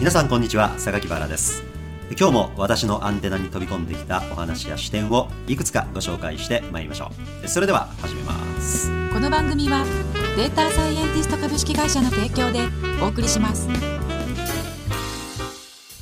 皆さんこんにちは。榊原です。今日も私のアンテナに飛び込んできたお話や視点をいくつかご紹介してまいりましょう。それでは始めます。この番組はデータサイエンティスト株式会社の提供でお送りします。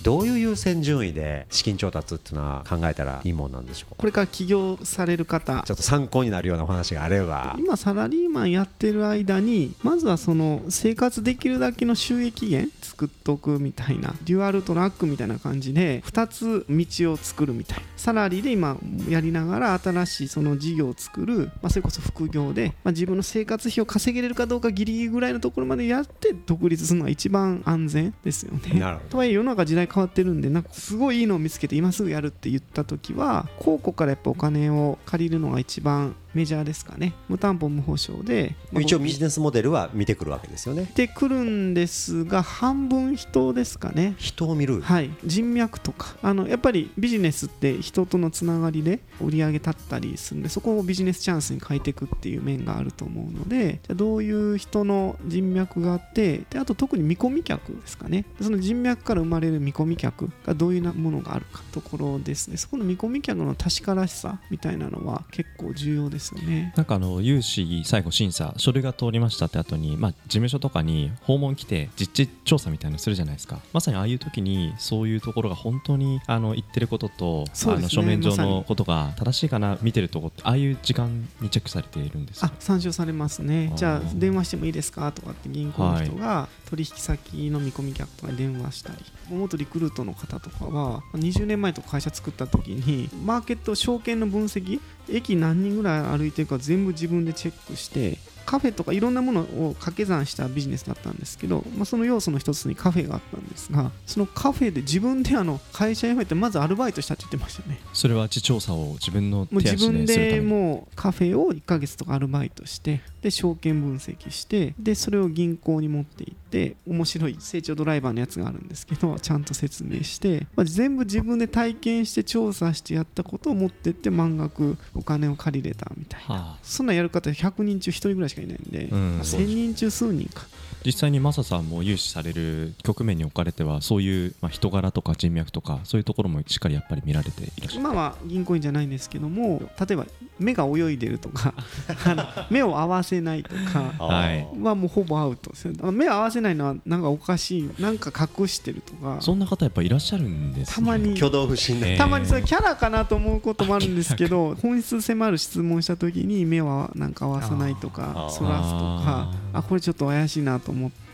どういう優先順位で資金調達っていうのは考えたらいいもんなんでしょうこれから起業される方。ちょっと参考になるようなお話があれば。今サラリーマンやってる間にまずはその生活できるだけの収益源作っとくみたいなデュアルトラックみたいな感じで2つ道を作るみたいな。サラリーで今やりながら新しいその事業を作る、まあ、それこそ副業で、まあ、自分の生活費を稼げれるかどうかギリギリぐらいのところまでやって独立するのが一番安全ですよね。とはいえ世の中時代変変わってるんでなんかすごいいいのを見つけて今すぐやるって言った時は公庫からやっぱお金を借りるのが一番メジャーですかね。無担保無保証で、まあ一応ビジネスモデルは見てくるわけですよね。でくるんですが半分人ですかね。人を見る。はい、人脈とか。あのやっぱりビジネスって人とのつながりで売り上げ立ったりするんでそこをビジネスチャンスに変えていくっていう面があると思うのでじゃあどういう人の人脈があってであと特に見込み客ですかね。その人脈から生まれる見込み客がどういうなものがあるかところですね。そこの見込み客の確からしさみたいなのは結構重要ですよね。なんかあの融資最後審査書類が通りましたって後にまあ事務所とかに訪問来て実地調査みたいなのするじゃないですか。まさにああいう時にそういうところが本当にあの言ってることと、ね。あの書面上のことが正しいかな見てるとこってああいう時間にチェックされているんですあ参照されますね。じゃあ電話してもいいですかとかって銀行の人が取引先の見込み客とかに電話したり元リクルートの方とかは20年前とか会社作った時にマーケット証券の分析駅何人ぐらい歩いてるか全部自分でチェックしてカフェとかいろんなものを掛け算したビジネスだったんですけど、まあ、その要素の一つにカフェがあったんですがそのカフェで自分であの会社辞めてまずアルバイトしたって言ってましたね。それは地調査を自分の手足分ででするために。もうカフェを1ヶ月とかアルバイトしてで証券分析してでそれを銀行に持っていって面白い成長ドライバーのやつがあるんですけどちゃんと説明して、まあ、全部自分で体験して調査してやったことを持ってって満額お金を借りれたみたいな。はあ。そんなんやる方100人中1人ぐらいしかいないんで、うん。まあ1000人中数人か。実際にマサさんも融資される局面に置かれてはそういう、まあ、人柄とか人脈とかそういうところもしっかりやっぱり見られていらっしゃる。今は銀行員じゃないんですけども例えば目が泳いでるとか あの目を合わせないとか はもうほぼアウトですよ。目を合わせないのはなんかおかしいなんか隠してるとか。そんな方やっぱいらっしゃるんです、ね、たまに。挙動不審たまにそれキャラかなと思うこともあるんですけど 本質迫る質問した時に目はなんか合わさないとかそらすとかあこれちょっと怪しいなと思って、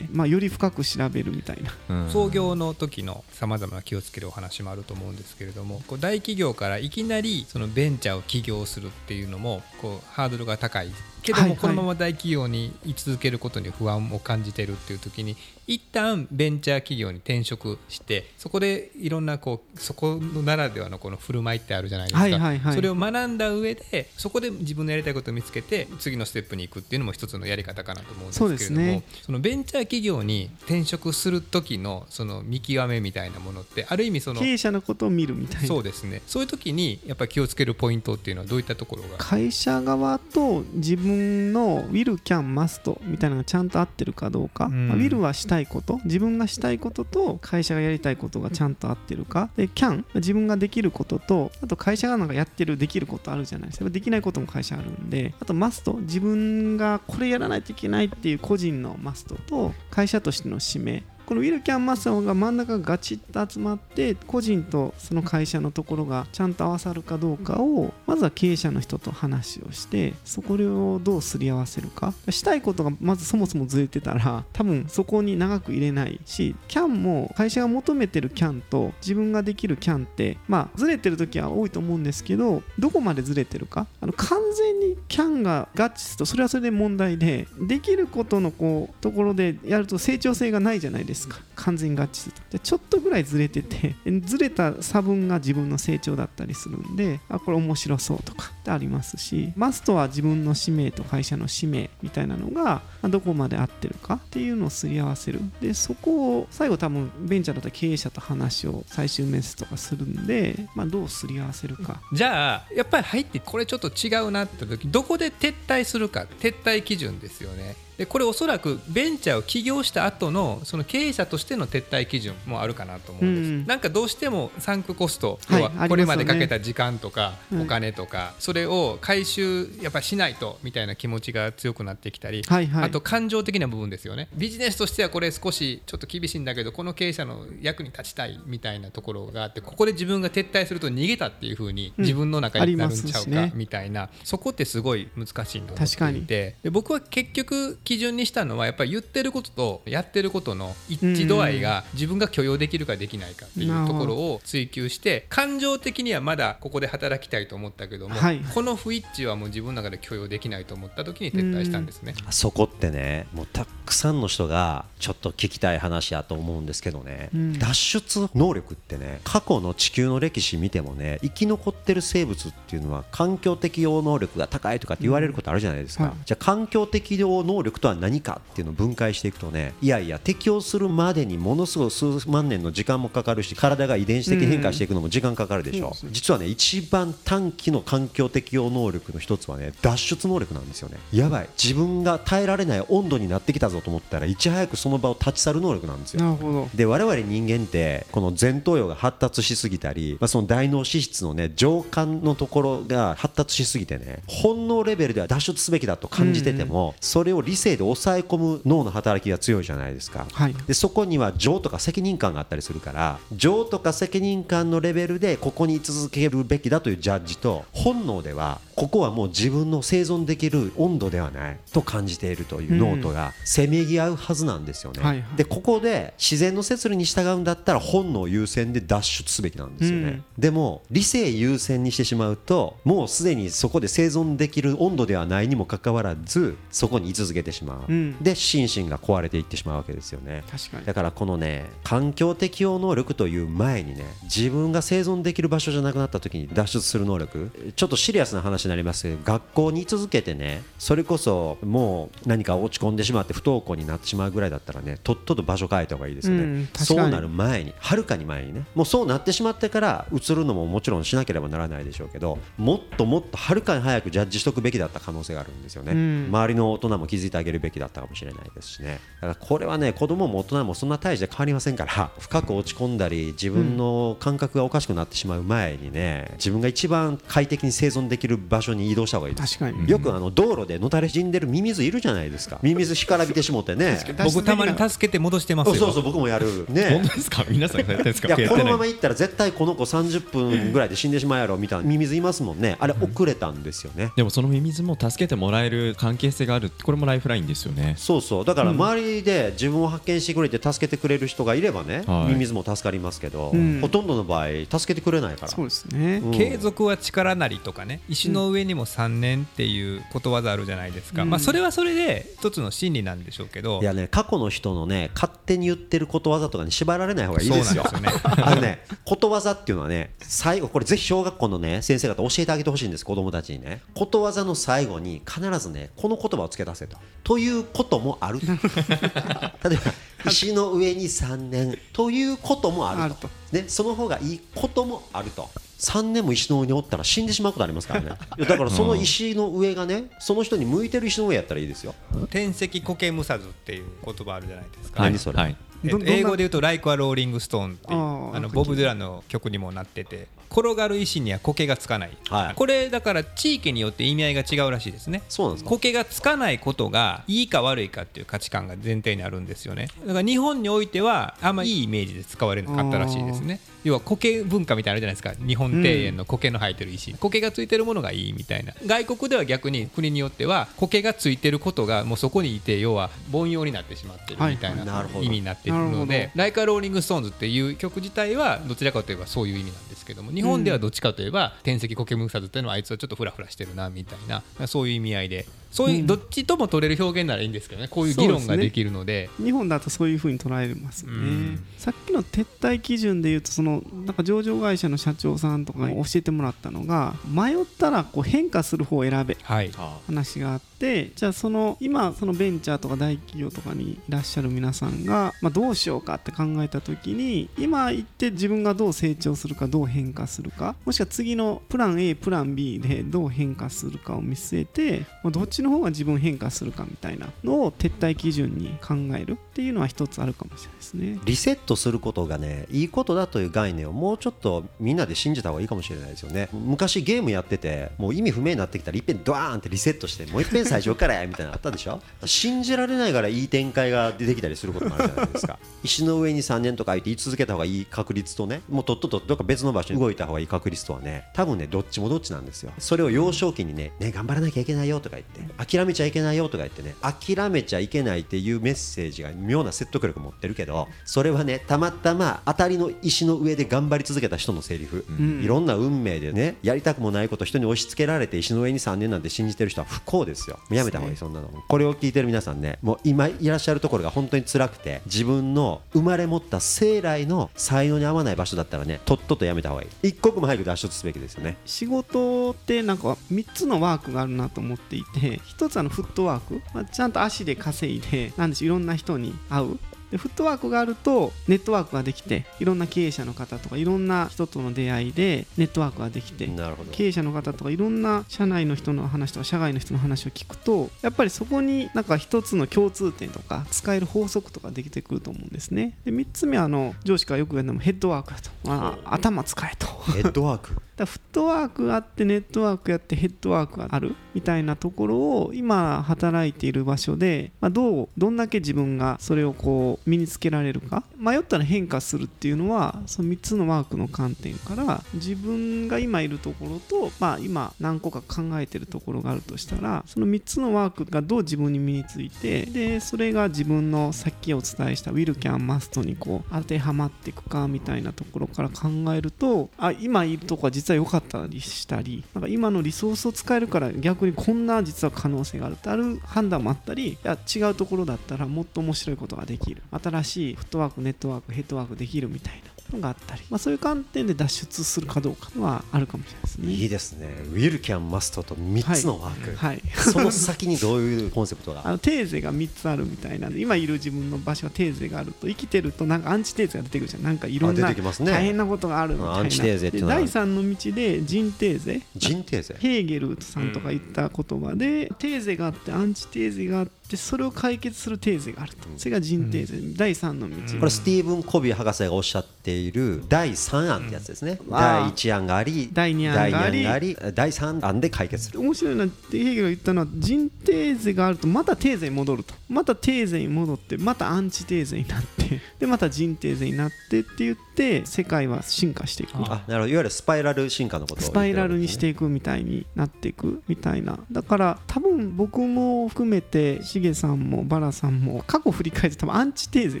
まあ、より深く調べるみたいな。うん。創業の時のさまざまな気をつけるお話もあると思うんですけれどもこう大企業からいきなりそのベンチャーを起業するっていうのもこうハードルが高いけどもこのまま大企業に居続けることに不安を感じてるっていう時に一旦ベンチャー企業に転職してそこでいろんなこうそこのならではのこの振る舞いってあるじゃないですか、はいはいはい。それを学んだ上でそこで自分のやりたいことを見つけて次のステップに行くっていうのも一つのやり方かなと思うんですけれどもそのベンチャー企業に転職する時のその見極めみたいなものってある意味その経営者のことを見るみたいな。そうですね。そういう時にやっぱり気をつけるポイントっていうのはどういったところが？会社側と自分の Will, Can, Must みたいなのがちゃんと合ってるかどうか、うん。まあ Will はしたいこと。自分がしたいことと会社がやりたいことがちゃんと合ってるか。で Can 自分ができることとあと会社がなんかやってるできることあるじゃないですか。できないことも会社あるんで。あと Must 自分がこれやらないといけないっていう個人の Must と会社としての使命このウィルキャンマスターが真ん中がガチッと集まって個人とその会社のところがちゃんと合わさるかどうかをまずは経営者の人と話をしてそこをどうすり合わせるか。したいことがまずそもそもずれてたら多分そこに長く入れないしキャンも会社が求めてるキャンと自分ができるキャンってまあずれてる時は多いと思うんですけどどこまでずれてるか。あの完全にキャンが合致するとそれはそれで問題でできることのこうところでやると成長性がないじゃないですか。完全に合致するとでちょっとぐらいずれてて ずれた差分が自分の成長だったりするんであこれ面白そうとかってありますしマストは自分の使命と会社の使命みたいなのがどこまで合ってるかっていうのをすり合わせる。でそこを最後多分ベンチャーだったら経営者と話を最終面接とかするんで、まあ、どうすり合わせるか。じゃあやっぱり入ってこれちょっと違うなって時どこで撤退するか撤退基準ですよね。でこれおそらくベンチャーを起業した後のその経営者としての撤退基準もあるかなと思うんです、うんなんかどうしてもサンクコスト、はこれまでかけた時間とかうん。お金とか、それを回収やっぱしないとみたいな気持ちが強くなってきたり、あと感情的な部分ですよね。ビジネスとしてはこれ少しちょっと厳しいんだけどこの経営者の役に立ちたいみたいなところがあってここで自分が撤退すると逃げたっていうふうにうん。自分の中になるんちゃうかみたいな、そこってすごい難しいなと思っていてで僕は結局基準にしたのはやっぱり言ってることとやってることの一致度合いが自分が許容できるかできないかっていうところを追求して感情的にはまだここで働きたいと思ったけども、はい。この不一致はもう自分の中で許容できないと思った時に撤退したんですね。そこってねもうたくさんの人がちょっと聞きたい話やと思うんですけどね、うん。脱出能力ってね過去の地球の歴史見てもね生き残ってる生物っていうのは環境適応能力が高いとかって言われることあるじゃないですか、はい。じゃあ環境適応能力とは何かっていうのを分解していくとねいやいや適応するまでにものすごい数万年の時間もかかるし体が遺伝子的に変化していくのも時間かかるでしょ、う実はね一番短期の環境適応能力の一つはね脱出能力なんですよね。やばい。自分が耐えられない温度になってきたぞと思ったらいち早くその場を立ち去る能力なんですよ。なるほど。で我々人間ってこの前頭葉が発達しすぎたり、まあ、その大脳脂質のね上官のところが発達しすぎてね本能レベルでは脱出すべきだと感じてても、それを理性で抑え込む脳の働きが強いじゃないですか、はい。でそこには情とか責任感があったりするから情とか責任感のレベルでここに居続けるべきだというジャッジと本能ではここはもう自分の生存できる温度ではないと感じているというノートがせめぎ合うはずなんですよね。はいはい。でここで自然の摂理に従うんだったら本能優先で脱出すべきなんですよね、うん。でも理性優先にしてしまうともうすでにそこで生存できる温度ではないにもかかわらずそこに居続けてしまう、うん。で心身が壊れていってしまうわけですよね。確かに。だからこのね環境適応能力という前にね自分が生存できる場所じゃなくなった時に脱出する能力。ちょっとシリアスな話になりますけど学校に居続けてねそれこそもう何か落ち込んでしまって不登校になってしまうぐらいだったらねとっとと場所変えた方がいいですよね、うんそうなる前にはるかに前にね。もうそうなってしまってから移るのももちろんしなければならないでしょうけどもっともっとはるかに早くジャッジしとくべきだった可能性があるんですよね、うん。周りの大人も気づいてあげるべきだったかもしれないですしね。だからこれはね子供も大人もそんな大して変わりませんから 深く落ち込んだり自分の感覚がおかしくなってしまう前にね自分が一番快適に生存できる場所に移動した方がいいです確かに。よくあの道路でのたれ死んでるミミズいるじゃないですか。ミミズ干からびてしもってね。僕たまに助けて戻してますよ。そうそう僕もやる。ね。本当ですか？皆さんがやですか？いやこのまま行ったら絶対この子30分ぐらいで死んでしまうやろみたいなミミズいますもんね。あれ遅れたんですよね。でもそのミミズも助けてもらえる関係性がある。これもライフラインですよね。そうそう。だから周りで自分を発見してくれて助けてくれる人がいればね、はい。ミミズも助かりますけど、うん。ほとんどの場合助けてくれないから。そうですね、うん。継続は力なりとかね石の上にも3年っていうことわざあるじゃないですか、うん。まあ、それはそれで一つの真理なんでしょうけど。いやね過去の人のね勝手に言ってることわざとかに縛られない方がいいですよ。そうなんですよね。あのねことわざっていうのはね最後これぜひ小学校のね先生方教えてあげてほしいんです子供たちにね。ことわざの最後に必ずねこの言葉を付け出せとということもある。例えば石の上に3年。ということもあると。あると。ね、その方がいいこともあると。3年も石の上におったら死んでしまうことありますからね。いやだからその石の上がねその人に向いてる石の上やったらいいですよ。天石苔むさずっていう言葉あるじゃないですか、何それ？はい英語で言うと「Like a Rolling Stone」っていうあのボブ・デュランの曲にもなってて転がる石には苔がつかない、はいこれだから地域によって意味合いが違うらしいですね。そうなんですか？苔がつかないことがいいか悪いかっていう価値観が前提にあるんですよね。だから日本においてはあんまいいイメージで使われなかったらしいですね。要は苔文化みたいなのあるじゃないですか。日本庭園の苔の生えてる石。苔がついてるものがいいみたいな。外国では逆に国によっては苔がついてることがもうそこにいて要は凡庸になってしまってるみたいはい。な意味になっているので「 Like a Rolling Stones」っていう曲自体はどちらかといえばそういう意味なんですけども日本ではどっちかといえば転石苔むさずっていうのはあいつはちょっとフラフラしてるなみたいなそういう意味合いでそういううん。どっちとも取れる表現ならいいんですけどね。こういう議論ができるので。日本だとそういうふうに捉えますよね、うん。さっきの撤退基準でいうとそのなんか上場会社の社長さんとかに教えてもらったのが迷ったらこう変化する方を選べ。はい。話があってじゃあその今そのベンチャーとか大企業とかにいらっしゃる皆さんが、まあ、どうしようかって考えた時に今言って自分がどう成長するかどう変化するかもしくは次のプラン A プラン B でどう変化するかを見据えて、まあ、どっちの方が自分変化するかみたいなのを撤退基準に考えるっていうのは一つあるかもしれないですね。リセットすることがねいいことだという概念をもうちょっとみんなで信じた方がいいかもしれないですよね。昔ゲームやっててもう意味不明になってきたらいっぺんドワーンってリセットしてもういっぺん最初からやみたいなのあったでしょ。信じられないからいい展開が出てきたりすることもあるじゃないですか。石の上に3年とか言って言い続けた方がいい確率とねもうとっととどっか別の場所に動いた方がいい確率とはね多分ねどっちもどっちなんですよ。それを幼少期にねね頑張らなきゃいけないよとか言って諦めちゃいけないよとか言ってね諦めちゃいけないっていうメッセージが妙な説得力持ってるけどそれはねたまたま当たりの石の上で頑張り続けた人のセリフ、ん。いろんな運命でねやりたくもないこと人に押し付けられて石の上に3年なんて信じてる人は不幸ですよ。やめた方がいいそんなの。これを聞いてる皆さんねもう今いらっしゃるところが本当に辛くて自分の生まれ持った生来の才能に合わない場所だったらねとっととやめた方がいい。一刻も早く脱出すべきですよね。仕事ってなんか3つのワークがあるなと思っていて1つあのフットワーク、まあ、ちゃんと足で稼いでなんでしょういろんな人に会う。でフットワークがあるとネットワークができていろんな経営者の方とかいろんな人との出会いでネットワークができてなるほど。経営者の方とかいろんな社内の人の話とか社外の人の話を聞くとやっぱりそこになんか一つの共通点とか使える法則とかできてくると思うんですね。で3つ目はあの上司からよく言うのもヘッドワークだと、まあ、頭使えと。ヘッドワークフットワークがあってネットワークやってヘッドワークがある？みたいなところを今働いている場所で、まあ、どうどんだけ自分がそれをこう身につけられるか？迷ったら変化するっていうのはその3つのワークの観点から自分が今いるところと、まあ、今何個か考えてるところがあるとしたらその3つのワークがどう自分に身についてでそれが自分のさっきお伝えしたウィルキャンマストにこう当てはまっていくかみたいなところから考えるとあ今いるとこは実は良かったりしたりなんか今のリソースを使えるから逆にこんな実は可能性があるってある判断もあったりいや違うところだったらもっと面白いことができる。新しいフットワークネットワークヘッドワークできるみたいな。のがあったり、まあ、そういう観点で脱出するかどうかはあるかもしれないですね。いいですね。ウィルキャンマストと3つのワーク、はい。その先にどういうコンセプトが？あのテーゼが3つあるみたいなんで今いる自分の場所はテーゼがあると。生きてるとなんかアンチテーゼが出てくるじゃん。なんかいろんな大変なことがあるみたいな。アンチテーゼっていうのは。で第3の道で人テーゼ。人テーゼ。ヘーゲルさんとか言った言葉で、テーゼがあってアンチテーゼがあってそれを解決するテーゼがあると、それが人テーゼ、第3の道、これスティーブン・コビー博士がおっしゃっている第3案ってやつですね、うん。第1案があり第二案があり。第二案があり第3案で解決する。面白いな。ってヘーゲルが言ったのは人テーゼがあるとまたテーゼに戻ると。またテーゼに戻ってまたアンチテーゼになってでまた人テーゼになってって言って世界は進化していく。あなるほど。いわゆるスパイラル進化のことを言スパイラルにしていくみたいになっていくみたいな。だから多分僕も含めてしげさんもバラさんも過去振り返って多分アンチテーゼ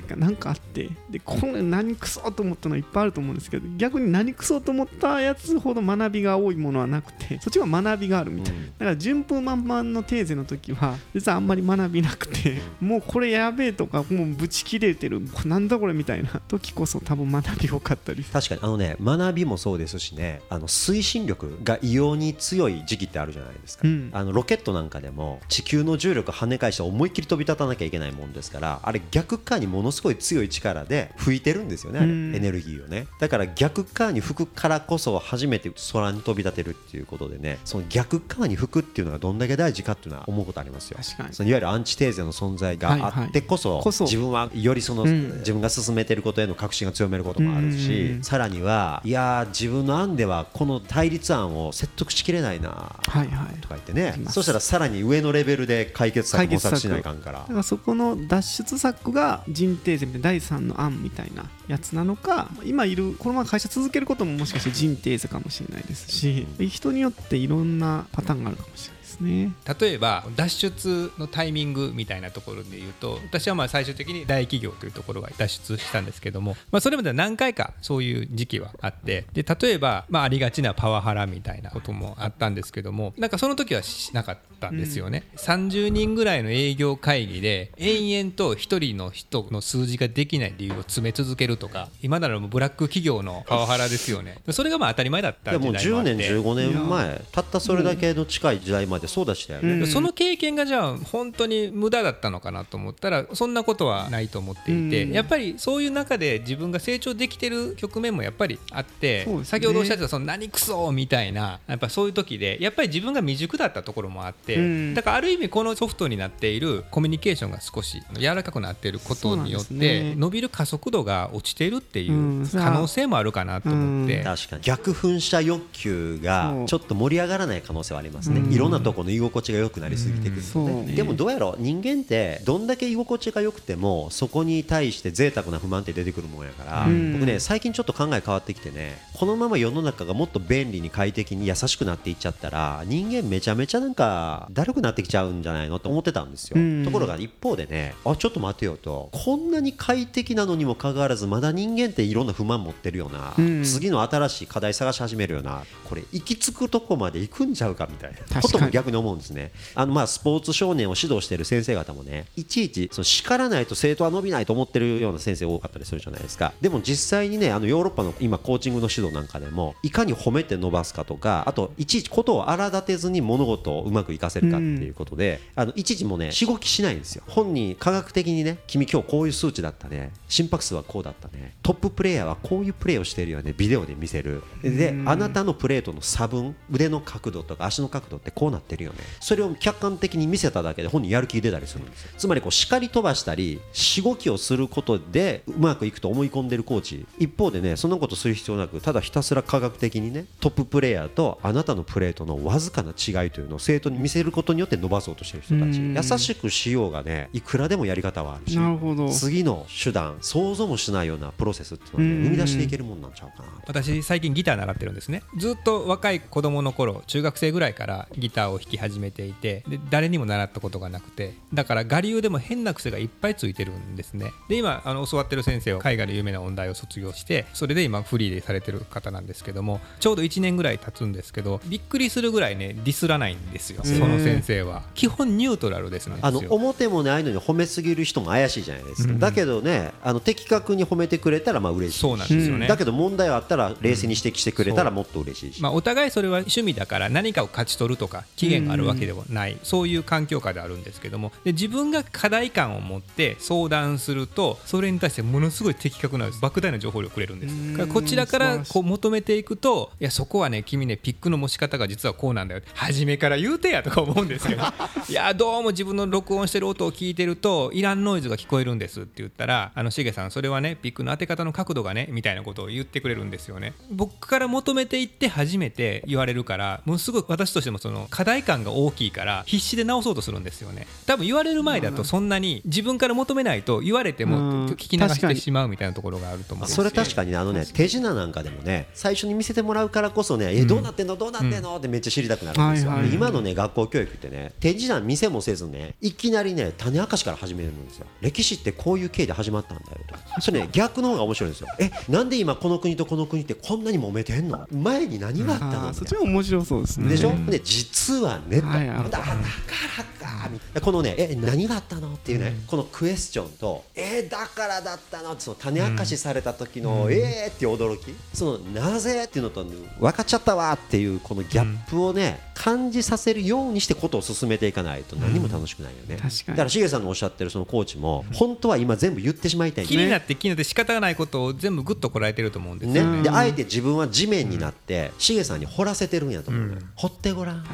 が何かあってでこれ何クソと思ったのいっぱいあると思うんですけど逆に何クソと思ったやつほど学びが多いものはなくてそっちは学びがあるみたいな。だから順風満帆のテーゼの時は実はあんまり学びなくてもうこれやべえとかもうブチ切れてる。なんだこれみたいな時こそ多分学び多かったり確かにあのね学びもそうですしねあの推進力が異様に強い時期ってあるじゃないですか、うんあのロケットなんかでも地球の重力跳ね返して思いっきり飛び立たなきゃいけないもんですからあれ逆側にものすごい強い力で吹いてるんですよねあれうんエネルギーをねだ。から逆側に吹くからこそ初めて空に飛び立てるっていうことでねその逆側に吹くっていうのがどんだ。け大事かっていうのは思うことありますよ確かにそのいわゆるアンチテーゼの存在があってこそ,、はいはい自分はよりその、うん自分が進めてることへの確信が強めることもあるし、うん。さらにはいやー自分の案ではこの対立案を説得しきれないなはいはい。とか言ってね。あります。そしたらさらに上のレベルで解決策模索しないかんから。だからそこの脱出策が人定税みたいな第3の案みたいなやつなのか今いるこのまま会社続けることももしかして人定税かもしれないですし人によっていろんなパターンがあるかもしれないね。例えば脱出のタイミングみたいなところで言うと私はまあ最終的に大企業というところが脱出したんですけども、まあ、それまでは何回かそういう時期はあってで例えば、まあ、ありがちなパワハラみたいなこともあったんですけどもなんかその時はしなかったんですよね、30人ぐらいの営業会議で延々と1人の人の数字ができない理由を詰め続けるとか今ならもうブラック企業のパワハラですよね。それがまあ当たり前だった10時代もあって。年15年前たったそれだけの近い時代までそうでしたよね、うん。その経験がじゃあ本当に無駄だったのかなと思ったらそんなことはないと思っていて、うん。やっぱりそういう中で自分が成長できてる局面もやっぱりあって、ね。先ほどおっしゃってたその何クソみたいなやっぱそういう時でやっぱり自分が未熟だったところもあって、うん。だからある意味このソフトになっているコミュニケーションが少し柔らかくなっていることによって、ね。伸びる加速度が落ちているっていううん。可能性もあるかなと思って。確かに。逆噴射欲求がちょっと盛り上がらない可能性はありますね、うん。いろんなところの居心地が良くなりすぎてくるとね、そうね。でもどうやろう人間ってどんだけ居心地が良くてもそこに対して贅沢な不満って出てくるもんやから、うん。僕ね最近ちょっと考え変わってきてねこのまま世の中がもっと便利に快適に優しくなっていっちゃったら人間めちゃめちゃなんかだるくなってきちゃうんじゃないのって思ってたんですよ、うん。ところが一方でねあちょっと待てよとこんなに快適なのにもかかわらずまだ人間っていろんな不満持ってるよな、うん。次の新しい課題探し始めるよなこれ行き着くとこまで行くんちゃうかみたいなことも逆に思うんですね。あのまあスポーツ少年を指導している先生方もねいちいちその叱らないと生徒は伸びないと思ってるような先生多かったりするじゃないですか。でも実際にねあのヨーロッパの今コーチングの指導なんかでもいかに褒めて伸ばすかとかあといちいちことを荒立てずに物事をうまくいかせるかっていうことで、あのいちいちもねしごきしないんですよ。本人科学的にね君今日こういう数値だったね。心拍数はこうだったね。トッププレイヤーはこういうプレーをしているよね。ビデオで見せる。であなたのプレートの差分腕の角度とか足の角度ってこうなってるよね。それを客観的に見せただけで本人やる気出たりするんですよ。つまりこう叱り飛ばしたりしごきをすることでうまくいくと思い込んでるコーチ。一方でねそんなことする必要なくただひたすら科学的にねトッププレイヤーとあなたのプレートのわずかな違いというのを生徒に見せることによって伸ばそうとしてる人たち。うん。優しくしようがねいくらでもやり方はあるしなるほど。次の手段想像もしないようなプロセスっていうのはねうん。生み出していけるもんなんちゃうかな私最近ギター習ってるんですね。ずっと若い子供の頃中学生ぐらいからギターを弾き始めていてで誰にも習ったことがなくてだから我流でも変な癖がいっぱいついてるんですね。で今あの教わってる先生は海外で有名な音大を卒業してそれで今フリーでされてる方なんですけどもちょうど1年ぐらい経つんですけどびっくりするぐらいねディスらないんですよその先生は。基本ニュートラルですあよの表もないのに褒めすぎる人も怪しいじゃないですか、だけどねあの的確に褒めてくれたらまあ嬉しいし。そうなんですよね。だけど問題あったら冷静に指摘してくれたらもっと嬉しいし、まあ、お互いそれは趣味だから何かを勝ち取るとか期限があるわけではない、そういう環境下であるんですけどもで自分が課題感を持って相談するとそれに対してものすごい的確な莫大な情報量をくれるんです。うん。こちらからこう求めていくといやそこはね君ねピックの持ち方が実はこうなんだよ。初めから言うてやとか思うんですけど いやどうも自分の録音してる音を聞いてるといらんノイズが聞こえるんですって言ったらあのしげさんそれはねピックの当て方の角度がねみたいなことを言ってくれるんですよね。僕から求めていって初めて言われるからものすごく私としてもその課題感が大きいから必死で直そうとするんですよね。多分言われる前だとそんなに自分から求めないと言われてもうん。聞き流してしまうみたいなところがあると思うそれ確かにねあのね手品なんかでもね最初に見せてもらうからこそね、えどうなってんの？どうなってんの？ってめっちゃ知りたくなるんですよ、今のね学校教育ってね手品見せもせずねいきなりね種明かしから始めるんですよ。歴史ってこういう経緯で始まったんだよと。それね逆の方が面白いんですよ。えなんで今この国とこの国ってこんなに揉めてんの？前に何があったの？そっちも面白そうですね。でしょ、で実はね、はいだだからかこのねえ何があったの？っていうね、このクエスチョンとえだからだったの？ってその種明かしされた時の、えーっていう驚き。そのなぜ？っていうのと分かっちゃったわっていうこのギャップをね、感じさせるようにしてことを進めていかないと何も楽しくないよね、だからしげさんのおっしゃってるそのコーチも本当は今全部言ってしまいたいんだ気になって気になって仕方がないことを全部グッとこらえてると思うんですねよね。であえて自分は地面になってしげさんに掘らせてるんやと思う、ね掘ってごらん。に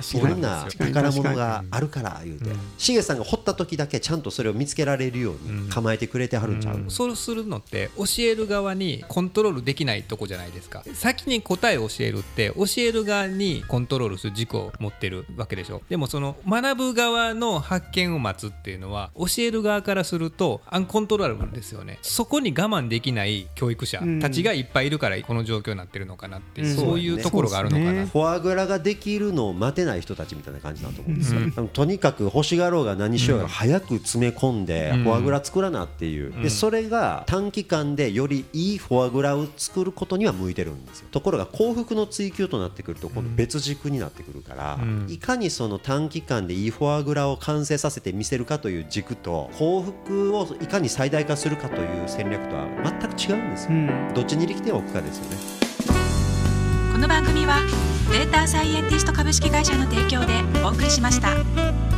な宝物があるから言うて。しげさんが掘った時だけちゃんとそれを見つけられるように構えてくれてはるんちゃう、そうするのって教える側にコントロールできないとこじゃないですか。先に答えを教えるって教える側にコントロールする軸を持ってるわけでしょ。でもその学ぶ側の発見を待つっていうのは教える側からするとアンコントローラブルですよね。そこに我慢できない教育者たちがいっぱいいるからこの状況になってるのかなって、うん。そういうところがあるのかな、ねフォアグラができるのを待てない人たちみたいな感じだと思うんですよ、あのとにかく欲しがろうが何しようが早く詰め込んでうん。フォアグラ作らなっていう、でそれが短期間でよりいいフォアグラを作ることには向いてるんですよ。ところが幸福の追求となってくると今度別軸になってくるから、うん。いかにその短期間でいいフォアグラを完成させて見せるかという軸と幸福をいかに最大化するかという戦略とは全く違うんですよ、うん。どっちに力点を置くかですよね。この番組はデータサイエンティスト株式会社の提供でお送りしました。